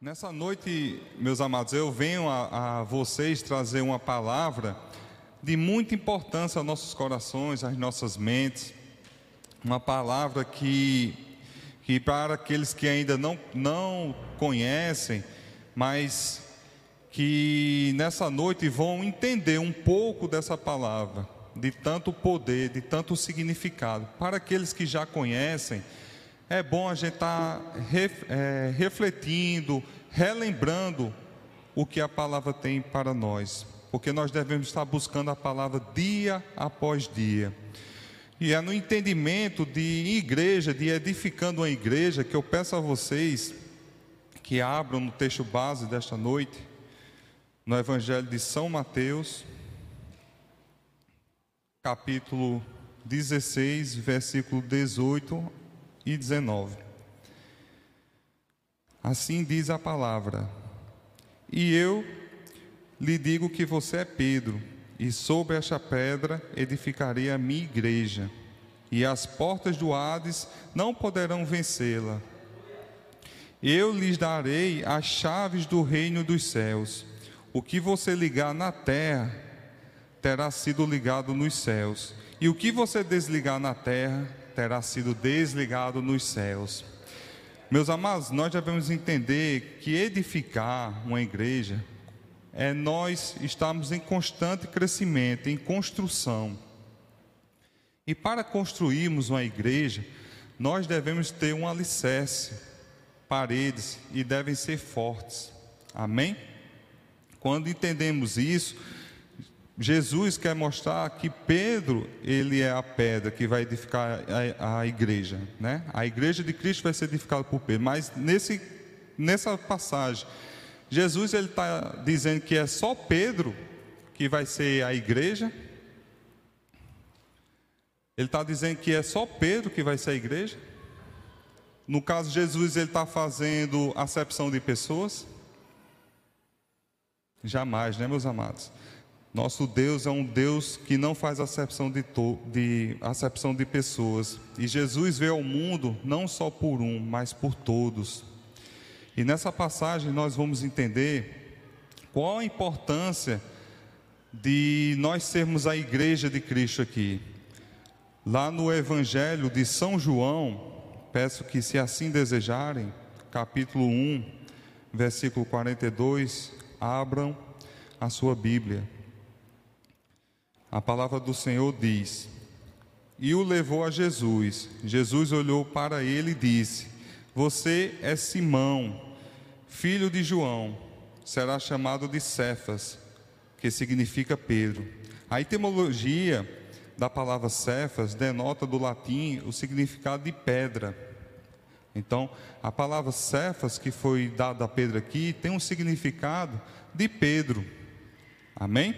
Nessa noite, meus amados, eu venho a, a, vocês trazer uma palavra de muita importância aos nossos corações, às nossas mentes. Uma palavra que, que para aqueles que ainda não, não conhecem, mas que nessa noite vão entender um pouco dessa palavra, de tanto poder, de tanto significado. Para aqueles que já conhecem, é bom a gente estar tá é, refletindo, relembrando o que a palavra tem para nós, porque nós devemos estar buscando a palavra dia após dia. E é no entendimento de igreja, de edificando uma igreja, que eu peço a vocês que abram no texto base desta noite, no Evangelho de São Mateus, capítulo 16, versículo 18 e 19. Assim diz a palavra: E eu lhe digo que você é Pedro, e sobre esta pedra edificarei a minha igreja, e as portas do Hades não poderão vencê-la. Eu lhes darei as chaves do reino dos céus. O que você ligar na terra terá sido ligado nos céus, e o que você desligar na terra terá sido desligado nos céus. Meus amados, nós devemos entender que edificar uma igreja é nós estarmos em constante crescimento, em construção. E para construirmos uma igreja, nós devemos ter um alicerce, paredes e devem ser fortes. Amém? Quando entendemos isso, Jesus quer mostrar que Pedro, ele é a pedra que vai edificar a, a, igreja, né? A igreja de Cristo vai ser edificada por Pedro. Mas nesse, nessa passagem, Jesus ele está dizendo que é só Pedro que vai ser a igreja. Ele está dizendo que é só Pedro que vai ser a igreja. No caso, Jesus ele está fazendo acepção de pessoas. Jamais, né, meus amados? Nosso Deus é um Deus que não faz acepção de, de, acepção de pessoas. E Jesus veio ao mundo não só por um, mas por todos. E nessa passagem nós vamos entender qual a importância de nós sermos a igreja de Cristo aqui. Lá no Evangelho de São João, peço que, se assim desejarem, capítulo 1, versículo 42, abram a sua Bíblia. A palavra do Senhor diz: E o levou a Jesus. Jesus olhou para ele e disse: Você é Simão, filho de João. Será chamado de Cefas, que significa Pedro. A etimologia da palavra Cefas denota do latim o significado de pedra. Então, a palavra Cefas, que foi dada a Pedro aqui, tem um significado de Pedro. Amém?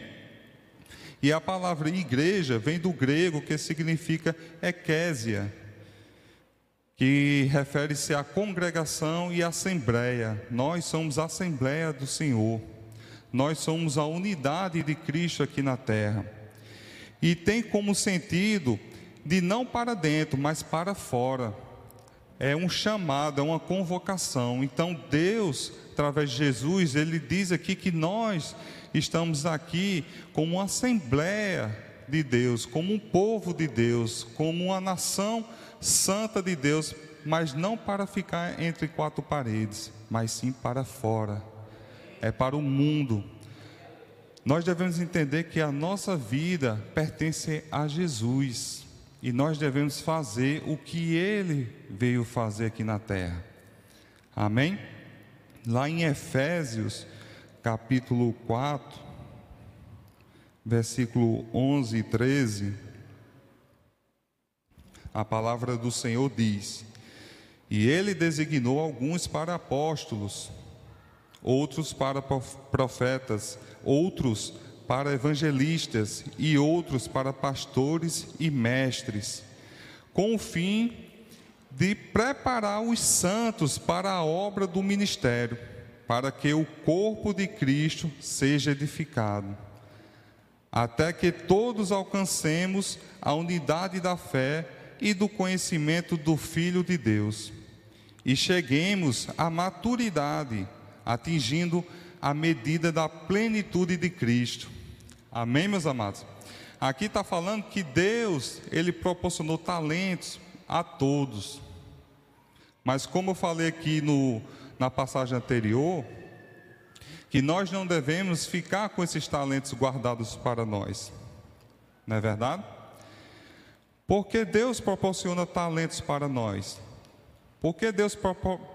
E a palavra igreja vem do grego que significa ekésia, que refere-se à congregação e assembleia. Nós somos a assembleia do Senhor. Nós somos a unidade de Cristo aqui na terra. E tem como sentido de não para dentro, mas para fora. É um chamado, é uma convocação. Então Deus, através de Jesus, ele diz aqui que nós estamos aqui como uma assembleia de Deus, como um povo de Deus, como uma nação santa de Deus, mas não para ficar entre quatro paredes, mas sim para fora, é para o mundo. Nós devemos entender que a nossa vida pertence a Jesus e nós devemos fazer o que ele veio fazer aqui na terra. Amém? Lá em Efésios capítulo 4, versículo 11 e 13, a palavra do Senhor diz: E ele designou alguns para apóstolos, outros para profetas, outros para evangelistas e outros para pastores e mestres, com o fim de preparar os santos para a obra do ministério para que o corpo de Cristo seja edificado, até que todos alcancemos a unidade da fé e do conhecimento do Filho de Deus, e cheguemos à maturidade, atingindo a medida da plenitude de Cristo. Amém, meus amados? Aqui está falando que Deus, Ele proporcionou talentos a todos. Mas como eu falei aqui no, na passagem anterior, que nós não devemos ficar com esses talentos guardados para nós. Não é verdade? Porque Deus proporciona talentos para nós. Porque Deus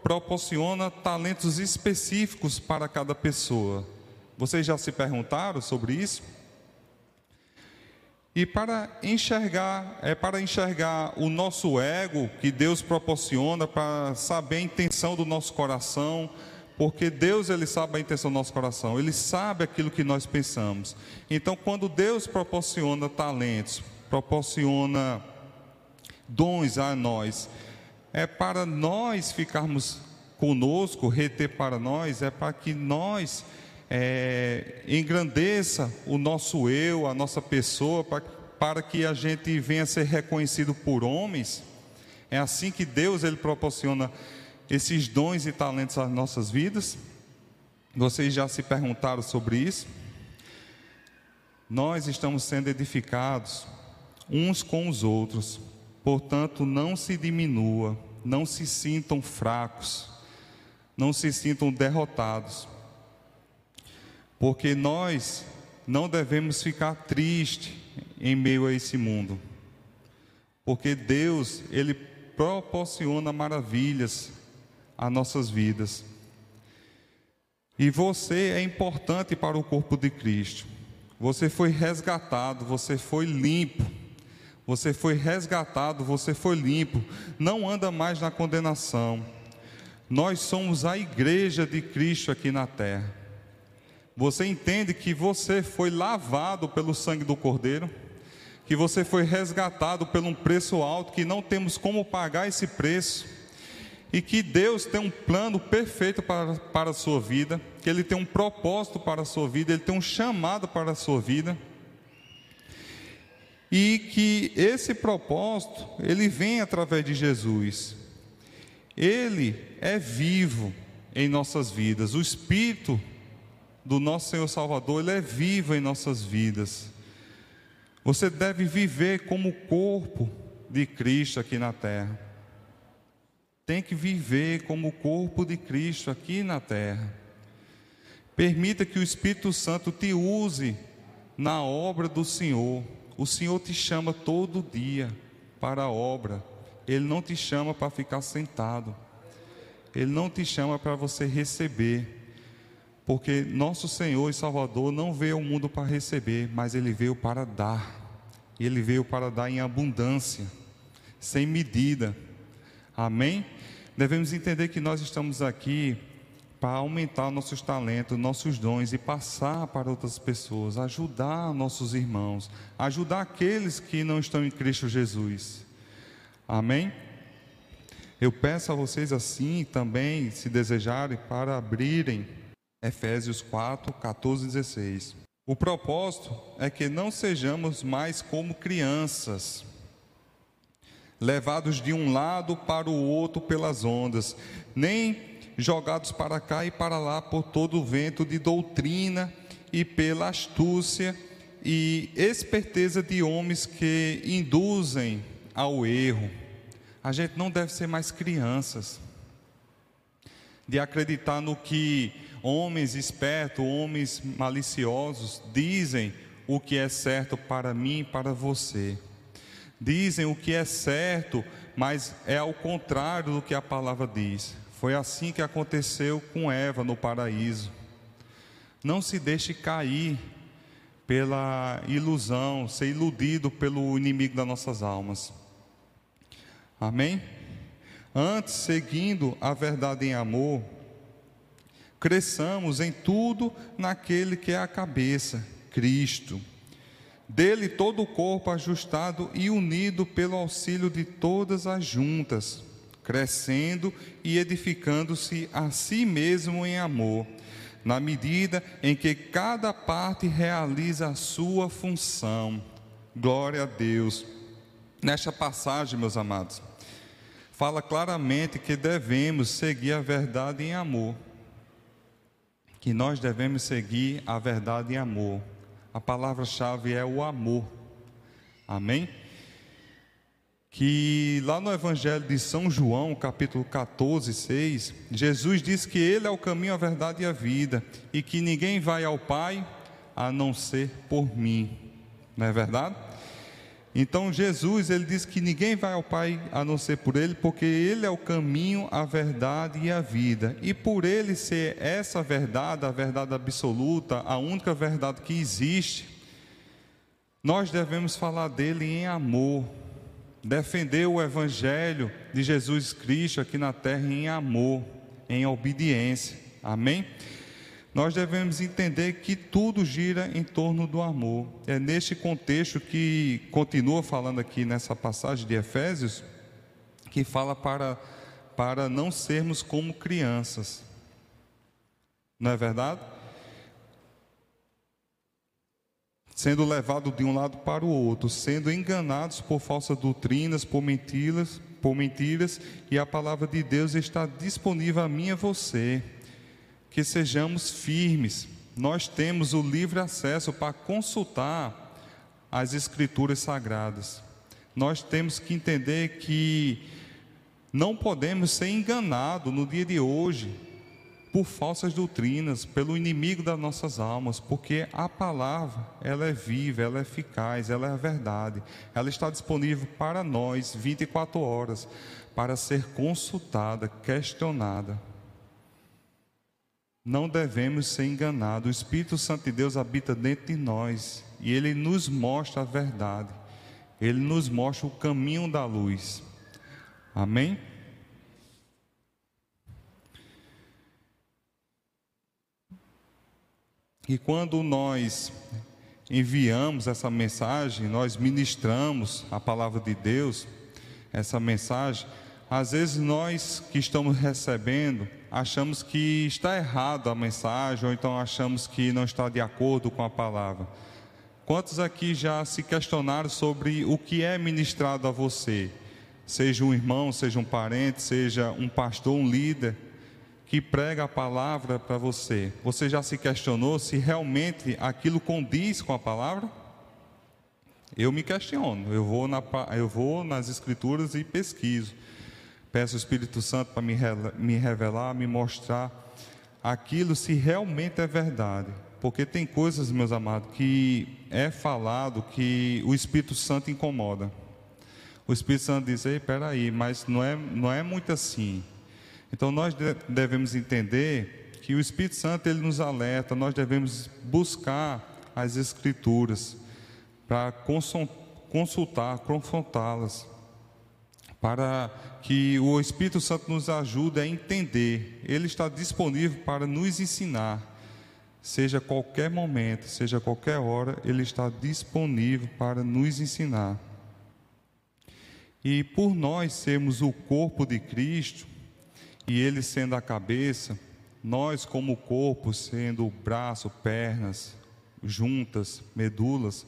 proporciona talentos específicos para cada pessoa. Vocês já se perguntaram sobre isso? E para enxergar, é para enxergar o nosso ego que Deus proporciona para saber a intenção do nosso coração, porque Deus ele sabe a intenção do nosso coração, ele sabe aquilo que nós pensamos. Então, quando Deus proporciona talentos, proporciona dons a nós, é para nós ficarmos conosco, reter para nós, é para que nós é, engrandeça o nosso eu, a nossa pessoa, para, para que a gente venha a ser reconhecido por homens. É assim que Deus ele proporciona esses dons e talentos às nossas vidas. Vocês já se perguntaram sobre isso? Nós estamos sendo edificados uns com os outros. Portanto, não se diminua, não se sintam fracos, não se sintam derrotados. Porque nós não devemos ficar tristes em meio a esse mundo. Porque Deus, Ele proporciona maravilhas a nossas vidas. E você é importante para o corpo de Cristo. Você foi resgatado, você foi limpo. Você foi resgatado, você foi limpo. Não anda mais na condenação. Nós somos a igreja de Cristo aqui na terra. Você entende que você foi lavado pelo sangue do Cordeiro? Que você foi resgatado por um preço alto, que não temos como pagar esse preço? E que Deus tem um plano perfeito para, para a sua vida, que Ele tem um propósito para a sua vida, Ele tem um chamado para a sua vida, e que esse propósito, ele vem através de Jesus, Ele é vivo em nossas vidas, o Espírito do nosso Senhor Salvador, Ele é vivo em nossas vidas, você deve viver como corpo de Cristo aqui na terra tem que viver como corpo de Cristo aqui na terra. Permita que o Espírito Santo te use na obra do Senhor. O Senhor te chama todo dia para a obra. Ele não te chama para ficar sentado. Ele não te chama para você receber. Porque nosso Senhor e Salvador não veio ao mundo para receber, mas ele veio para dar. Ele veio para dar em abundância, sem medida. Amém? Devemos entender que nós estamos aqui para aumentar nossos talentos, nossos dons e passar para outras pessoas, ajudar nossos irmãos, ajudar aqueles que não estão em Cristo Jesus. Amém? Eu peço a vocês assim também, se desejarem, para abrirem Efésios 4, 14 e 16. O propósito é que não sejamos mais como crianças levados de um lado para o outro pelas ondas, nem jogados para cá e para lá por todo o vento de doutrina e pela astúcia e esperteza de homens que induzem ao erro. A gente não deve ser mais crianças, de acreditar no que homens espertos, homens maliciosos dizem o que é certo para mim e para você dizem o que é certo, mas é ao contrário do que a palavra diz. Foi assim que aconteceu com Eva no paraíso. Não se deixe cair pela ilusão, ser iludido pelo inimigo das nossas almas. Amém? Antes, seguindo a verdade em amor, cresçamos em tudo naquele que é a cabeça, Cristo dele todo o corpo ajustado e unido pelo auxílio de todas as juntas, crescendo e edificando-se a si mesmo em amor, na medida em que cada parte realiza a sua função. Glória a Deus. Nesta passagem, meus amados, fala claramente que devemos seguir a verdade em amor. Que nós devemos seguir a verdade em amor. A palavra-chave é o amor. Amém? Que lá no Evangelho de São João, capítulo 14, 6, Jesus diz que Ele é o caminho, a verdade e a vida, e que ninguém vai ao Pai a não ser por mim. Não é verdade? Então Jesus, ele diz que ninguém vai ao Pai a não ser por ele, porque ele é o caminho, a verdade e a vida. E por ele ser essa verdade, a verdade absoluta, a única verdade que existe, nós devemos falar dele em amor, defender o evangelho de Jesus Cristo aqui na terra em amor, em obediência. Amém? Nós devemos entender que tudo gira em torno do amor. É neste contexto que continua falando aqui nessa passagem de Efésios, que fala para, para não sermos como crianças. Não é verdade? Sendo levado de um lado para o outro, sendo enganados por falsas doutrinas, por mentiras, por mentiras, e a palavra de Deus está disponível a mim e a você que sejamos firmes. Nós temos o livre acesso para consultar as Escrituras Sagradas. Nós temos que entender que não podemos ser enganados no dia de hoje por falsas doutrinas, pelo inimigo das nossas almas, porque a palavra, ela é viva, ela é eficaz, ela é a verdade. Ela está disponível para nós 24 horas para ser consultada, questionada não devemos ser enganados. O Espírito Santo de Deus habita dentro de nós e ele nos mostra a verdade. Ele nos mostra o caminho da luz. Amém? E quando nós enviamos essa mensagem, nós ministramos a palavra de Deus, essa mensagem, às vezes nós que estamos recebendo, achamos que está errado a mensagem, ou então achamos que não está de acordo com a palavra. Quantos aqui já se questionaram sobre o que é ministrado a você? Seja um irmão, seja um parente, seja um pastor, um líder que prega a palavra para você. Você já se questionou se realmente aquilo condiz com a palavra? Eu me questiono. Eu vou, na, eu vou nas escrituras e pesquiso. Peço ao Espírito Santo para me revelar, me mostrar aquilo se realmente é verdade. Porque tem coisas, meus amados, que é falado que o Espírito Santo incomoda. O Espírito Santo diz: Ei, peraí, mas não é, não é muito assim. Então nós devemos entender que o Espírito Santo ele nos alerta, nós devemos buscar as Escrituras para consultar, confrontá-las para que o Espírito Santo nos ajude a entender. Ele está disponível para nos ensinar. Seja qualquer momento, seja qualquer hora, ele está disponível para nos ensinar. E por nós sermos o corpo de Cristo, e ele sendo a cabeça, nós como corpo, sendo o braço, pernas, juntas, medulas,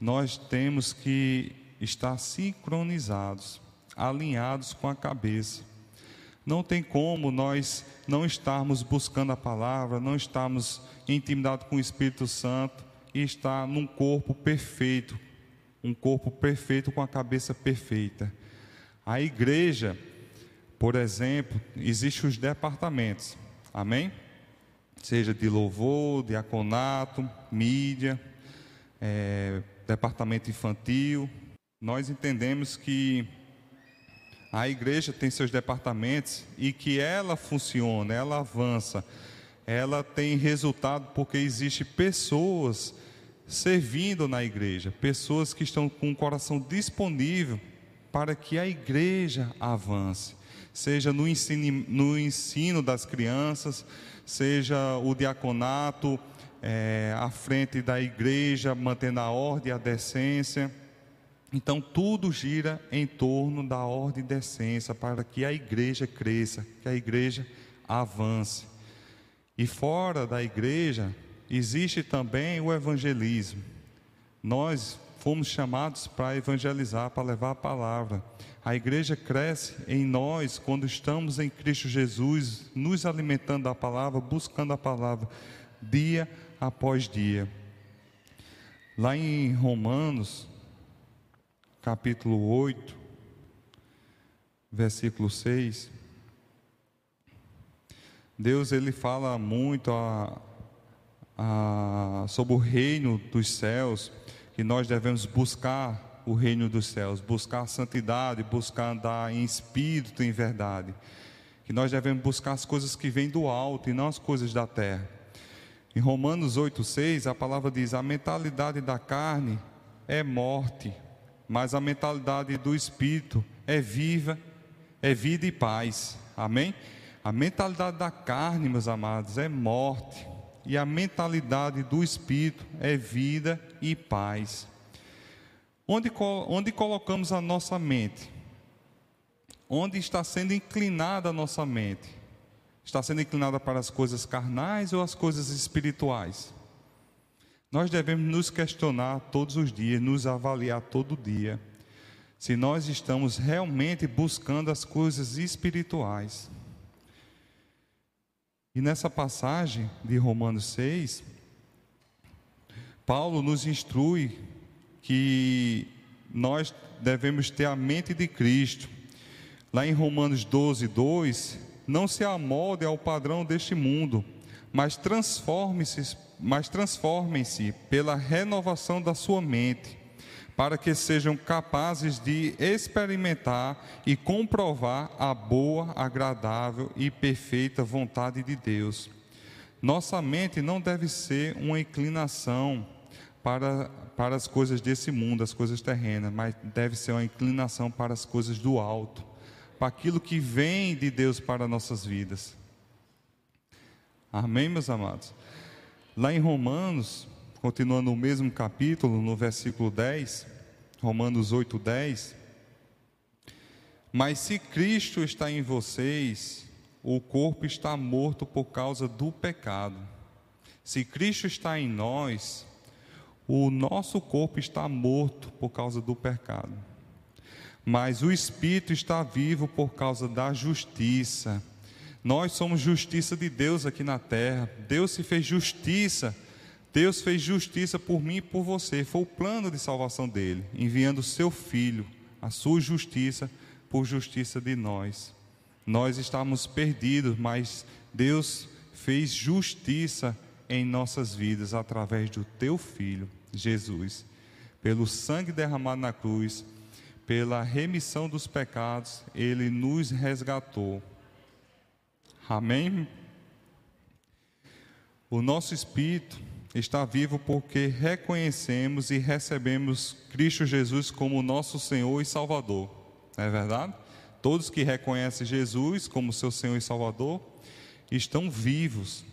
nós temos que estar sincronizados alinhados com a cabeça. Não tem como nós não estarmos buscando a palavra, não estarmos intimidados com o Espírito Santo e estar num corpo perfeito, um corpo perfeito com a cabeça perfeita. A igreja, por exemplo, existem os departamentos, amém? Seja de louvor, diaconato, mídia, é, departamento infantil. Nós entendemos que a igreja tem seus departamentos e que ela funciona, ela avança, ela tem resultado porque existe pessoas servindo na igreja, pessoas que estão com o coração disponível para que a igreja avance, seja no ensino, no ensino das crianças, seja o diaconato é, à frente da igreja, mantendo a ordem e a decência então tudo gira em torno da ordem e decência para que a igreja cresça, que a igreja avance. E fora da igreja existe também o evangelismo. Nós fomos chamados para evangelizar, para levar a palavra. A igreja cresce em nós quando estamos em Cristo Jesus, nos alimentando da palavra, buscando a palavra dia após dia. Lá em Romanos, capítulo 8, versículo 6, Deus ele fala muito a, a, sobre o reino dos céus, que nós devemos buscar o reino dos céus, buscar a santidade, buscar andar em espírito, em verdade. Que nós devemos buscar as coisas que vêm do alto e não as coisas da terra. Em Romanos 8,6, a palavra diz: a mentalidade da carne é morte, mas a mentalidade do espírito é viva, é vida e paz. Amém? A mentalidade da carne, meus amados, é morte, e a mentalidade do espírito é vida e paz. Onde, onde colocamos a nossa mente? Onde está sendo inclinada a nossa mente? Está sendo inclinada para as coisas carnais ou as coisas espirituais? Nós devemos nos questionar todos os dias, nos avaliar todo dia, se nós estamos realmente buscando as coisas espirituais. E nessa passagem de Romanos 6, Paulo nos instrui que nós devemos ter a mente de Cristo. Lá em Romanos 12, 2, não se amolde ao padrão deste mundo, mas transforme-se, mas transformem-se pela renovação da sua mente para que sejam capazes de experimentar e comprovar a boa, agradável e perfeita vontade de Deus. Nossa mente não deve ser uma inclinação para, para as coisas desse mundo, as coisas terrenas, mas deve ser uma inclinação para as coisas do alto, para aquilo que vem de Deus para nossas vidas. Amém, meus amados? Lá em Romanos, Continuando no mesmo capítulo, no versículo 10, Romanos 8, 10. Mas se Cristo está em vocês, o corpo está morto por causa do pecado. Se Cristo está em nós, o nosso corpo está morto por causa do pecado. Mas o espírito está vivo por causa da justiça. Nós somos justiça de Deus aqui na terra. Deus se fez justiça Deus fez justiça por mim e por você. Foi o plano de salvação dele, enviando o seu filho, a sua justiça, por justiça de nós. Nós estávamos perdidos, mas Deus fez justiça em nossas vidas através do teu filho, Jesus. Pelo sangue derramado na cruz, pela remissão dos pecados, ele nos resgatou. Amém? O nosso espírito está vivo porque reconhecemos e recebemos Cristo Jesus como nosso Senhor e Salvador. Não é verdade? Todos que reconhecem Jesus como seu Senhor e Salvador estão vivos.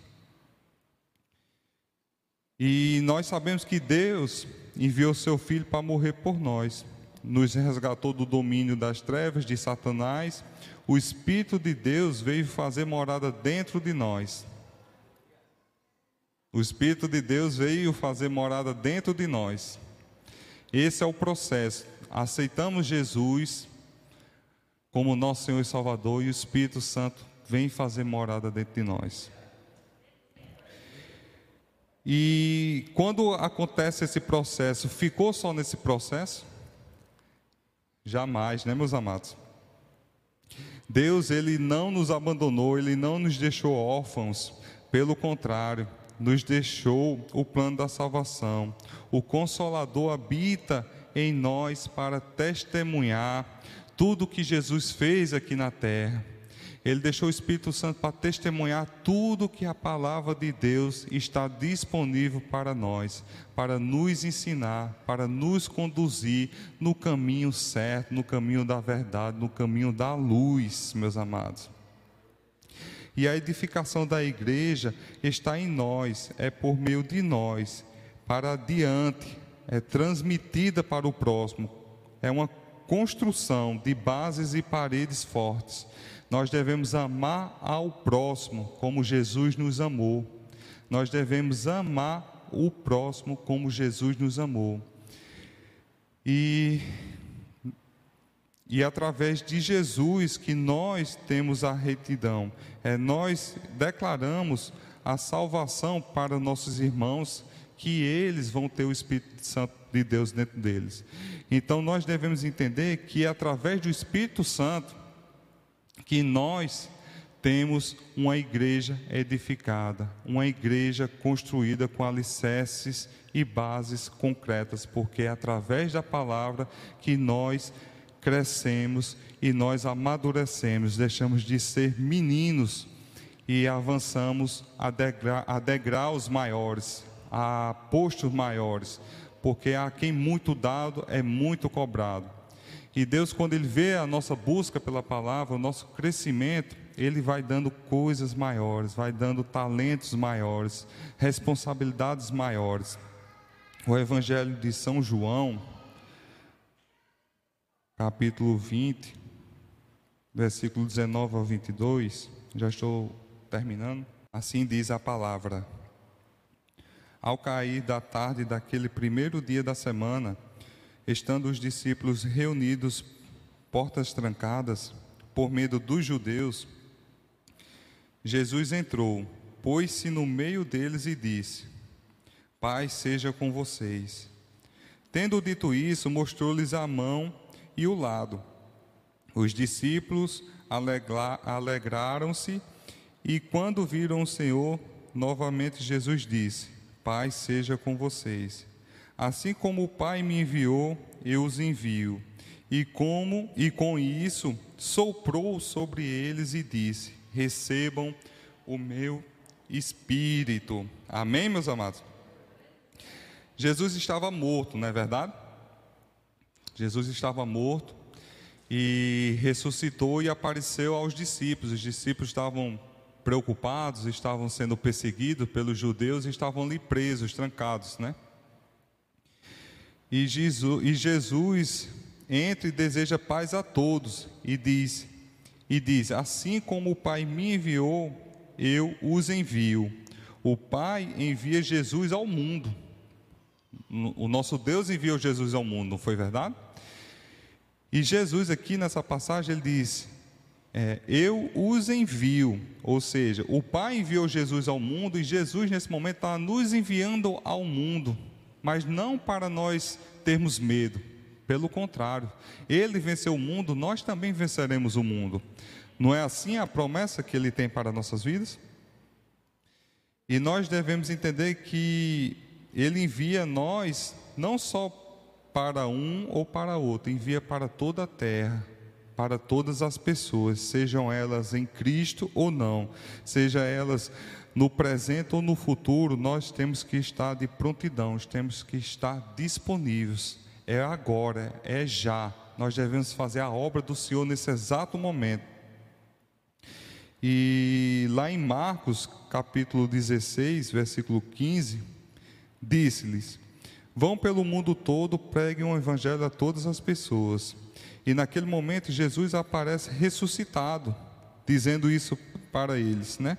E nós sabemos que Deus enviou seu Filho para morrer por nós, nos resgatou do domínio das trevas, de Satanás. O Espírito de Deus veio fazer morada dentro de nós. O Espírito de Deus veio fazer morada dentro de nós. Esse é o processo. Aceitamos Jesus como nosso Senhor e Salvador e o Espírito Santo vem fazer morada dentro de nós. E quando acontece esse processo, ficou só nesse processo? Jamais, né, meus amados? Deus, ele não nos abandonou, ele não nos deixou órfãos, pelo contrário, nos deixou o plano da salvação. O Consolador habita em nós para testemunhar tudo o que Jesus fez aqui na terra. Ele deixou o Espírito Santo para testemunhar tudo que a palavra de Deus está disponível para nós, para nos ensinar, para nos conduzir no caminho certo, no caminho da verdade, no caminho da luz, meus amados. E a edificação da igreja está em nós, é por meio de nós, para adiante, é transmitida para o próximo. É uma construção de bases e paredes fortes. Nós devemos amar ao próximo como Jesus nos amou. Nós devemos amar o próximo como Jesus nos amou. E e através de Jesus que nós temos a retidão. É, nós declaramos a salvação para nossos irmãos, que eles vão ter o Espírito Santo de Deus dentro deles. Então nós devemos entender que através do Espírito Santo que nós temos uma igreja edificada, uma igreja construída com alicerces e bases concretas, porque é através da palavra que nós crescemos e nós amadurecemos, deixamos de ser meninos e avançamos a, degra a degraus maiores, a postos maiores, porque a quem muito dado é muito cobrado. E Deus, quando Ele vê a nossa busca pela palavra, o nosso crescimento, Ele vai dando coisas maiores, vai dando talentos maiores, responsabilidades maiores. O Evangelho de São João, capítulo 20, versículo 19 ao 22, já estou terminando. Assim diz a palavra: Ao cair da tarde daquele primeiro dia da semana, estando os discípulos reunidos, portas trancadas, por medo dos judeus, Jesus entrou, pôs-se no meio deles e disse: Paz seja com vocês. Tendo dito isso, mostrou-lhes a mão e o lado. Os discípulos alegraram-se e, quando viram o Senhor, novamente Jesus disse: Pai seja com vocês. Assim como o Pai me enviou, eu os envio. E como e com isso soprou sobre eles e disse: Recebam o meu espírito. Amém, meus amados. Jesus estava morto, não é verdade? Jesus estava morto e ressuscitou e apareceu aos discípulos. Os discípulos estavam preocupados, estavam sendo perseguidos pelos judeus e estavam ali presos, trancados, né? E Jesus, e Jesus entra e deseja paz a todos e diz e diz: Assim como o Pai me enviou, eu os envio. O Pai envia Jesus ao mundo. O nosso Deus enviou Jesus ao mundo, não foi verdade? E Jesus, aqui nessa passagem, ele diz: é, Eu os envio. Ou seja, o Pai enviou Jesus ao mundo e Jesus, nesse momento, está nos enviando ao mundo, mas não para nós termos medo. Pelo contrário, ele venceu o mundo, nós também venceremos o mundo. Não é assim a promessa que ele tem para nossas vidas? E nós devemos entender que ele envia nós não só para um ou para outro, envia para toda a terra, para todas as pessoas, sejam elas em Cristo ou não, seja elas no presente ou no futuro, nós temos que estar de prontidão, temos que estar disponíveis. É agora, é já. Nós devemos fazer a obra do Senhor nesse exato momento. E lá em Marcos, capítulo 16, versículo 15, disse-lhes: Vão pelo mundo todo, preguem o evangelho a todas as pessoas. E naquele momento Jesus aparece ressuscitado, dizendo isso para eles, né?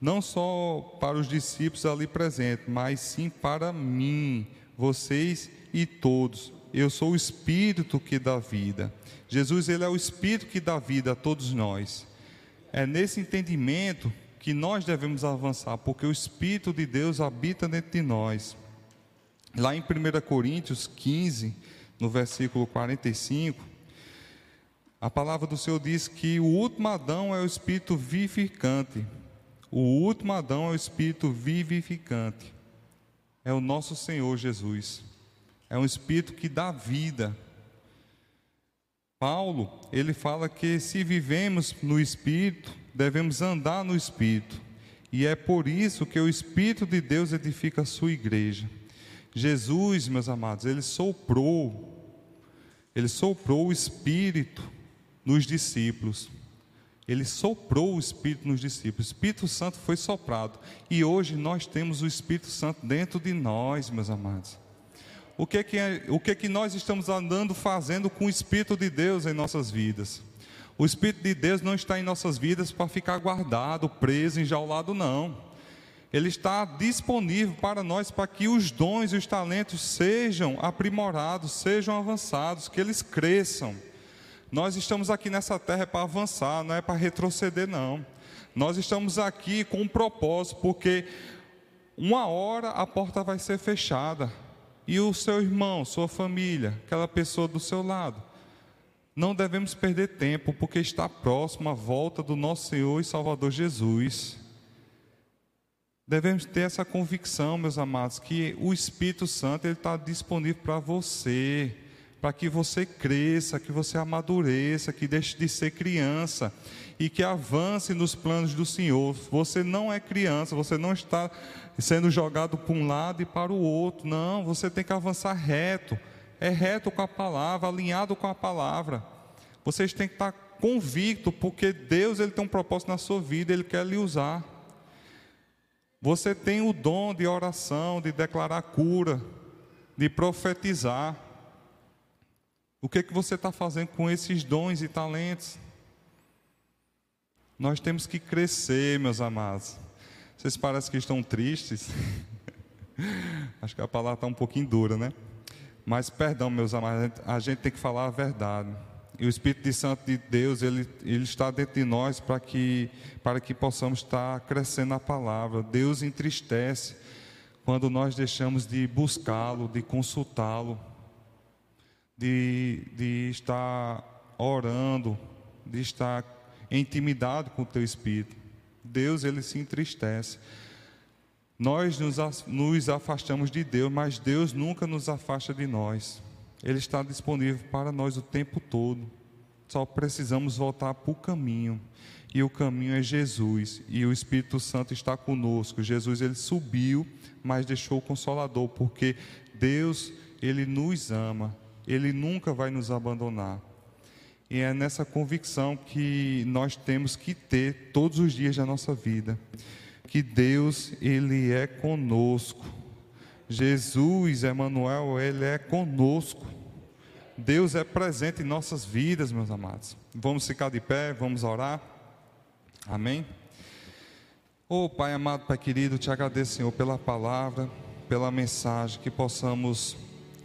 Não só para os discípulos ali presentes, mas sim para mim, vocês e todos. Eu sou o espírito que dá vida. Jesus ele é o espírito que dá vida a todos nós. É nesse entendimento que nós devemos avançar, porque o Espírito de Deus habita dentro de nós. Lá em 1 Coríntios 15, no versículo 45, a palavra do Senhor diz que o último Adão é o Espírito vivificante. O último Adão é o Espírito vivificante. É o nosso Senhor Jesus. É um Espírito que dá vida. Paulo, ele fala que se vivemos no Espírito, devemos andar no Espírito. E é por isso que o Espírito de Deus edifica a sua igreja. Jesus, meus amados, ele soprou, ele soprou o Espírito nos discípulos. Ele soprou o Espírito nos discípulos. O Espírito Santo foi soprado. E hoje nós temos o Espírito Santo dentro de nós, meus amados. O que é que, é, o que, é que nós estamos andando fazendo com o Espírito de Deus em nossas vidas? O Espírito de Deus não está em nossas vidas para ficar guardado, preso, enjaulado, não. Ele está disponível para nós para que os dons e os talentos sejam aprimorados, sejam avançados, que eles cresçam. Nós estamos aqui nessa terra para avançar, não é para retroceder, não. Nós estamos aqui com um propósito, porque uma hora a porta vai ser fechada e o seu irmão, sua família, aquela pessoa do seu lado. Não devemos perder tempo, porque está próximo a volta do nosso Senhor e Salvador Jesus. Devemos ter essa convicção, meus amados, que o Espírito Santo ele está disponível para você, para que você cresça, que você amadureça, que deixe de ser criança e que avance nos planos do Senhor. Você não é criança, você não está sendo jogado para um lado e para o outro. Não, você tem que avançar reto. É reto com a palavra, alinhado com a palavra. Vocês têm que estar convicto, porque Deus ele tem um propósito na sua vida, ele quer lhe usar. Você tem o dom de oração, de declarar cura, de profetizar. O que, que você está fazendo com esses dons e talentos? Nós temos que crescer, meus amados. Vocês parecem que estão tristes. Acho que a palavra está um pouquinho dura, né? Mas perdão, meus amados, a gente tem que falar a verdade. E o Espírito Santo de Deus, ele, ele está dentro de nós para que, para que possamos estar crescendo na palavra. Deus entristece quando nós deixamos de buscá-lo, de consultá-lo, de, de estar orando, de estar em intimidade com o teu Espírito. Deus, ele se entristece. Nós nos, nos afastamos de Deus, mas Deus nunca nos afasta de nós. Ele está disponível para nós o tempo todo. Só precisamos voltar para o caminho. E o caminho é Jesus. E o Espírito Santo está conosco. Jesus ele subiu, mas deixou o consolador, porque Deus, ele nos ama. Ele nunca vai nos abandonar. E é nessa convicção que nós temos que ter todos os dias da nossa vida, que Deus ele é conosco. Jesus, Emmanuel, ele é conosco. Deus é presente em nossas vidas, meus amados. Vamos ficar de pé, vamos orar. Amém. Oh, Pai amado, Pai querido, te agradeço, Senhor, pela palavra, pela mensagem, que possamos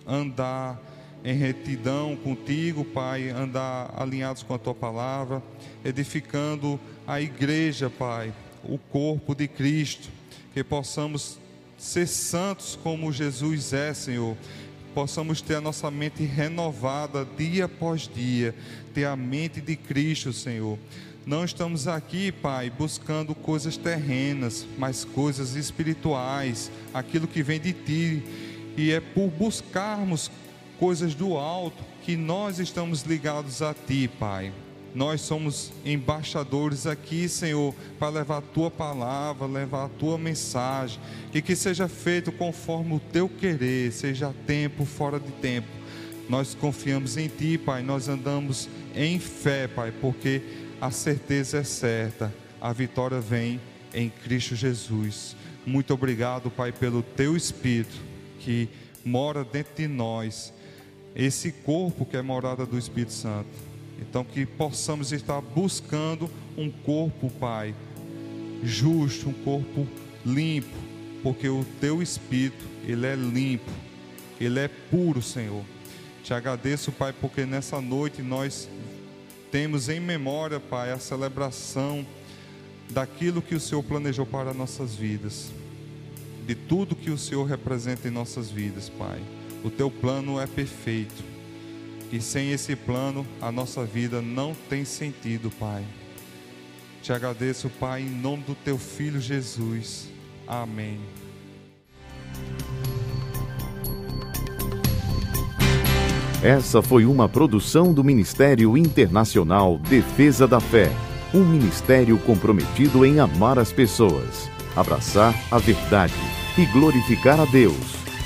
andar em retidão contigo, Pai, andar alinhados com a tua palavra, edificando a igreja, Pai, o corpo de Cristo, que possamos ser santos como Jesus é, Senhor. Possamos ter a nossa mente renovada dia após dia, ter a mente de Cristo, Senhor. Não estamos aqui, Pai, buscando coisas terrenas, mas coisas espirituais, aquilo que vem de Ti. E é por buscarmos coisas do alto, que nós estamos ligados a Ti, Pai. Nós somos embaixadores aqui, Senhor, para levar a Tua palavra, levar a Tua mensagem, e que seja feito conforme o Teu querer, seja tempo, fora de tempo. Nós confiamos em Ti, Pai, nós andamos em fé, Pai, porque a certeza é certa, a vitória vem em Cristo Jesus. Muito obrigado, Pai, pelo Teu Espírito que mora dentro de nós esse corpo que é morada do Espírito Santo. Então que possamos estar buscando um corpo, Pai, justo, um corpo limpo, porque o teu espírito, ele é limpo, ele é puro, Senhor. Te agradeço, Pai, porque nessa noite nós temos em memória, Pai, a celebração daquilo que o Senhor planejou para nossas vidas, de tudo que o Senhor representa em nossas vidas, Pai. O teu plano é perfeito. E sem esse plano, a nossa vida não tem sentido, Pai. Te agradeço, Pai, em nome do teu filho Jesus. Amém. Essa foi uma produção do Ministério Internacional Defesa da Fé, um ministério comprometido em amar as pessoas, abraçar a verdade e glorificar a Deus.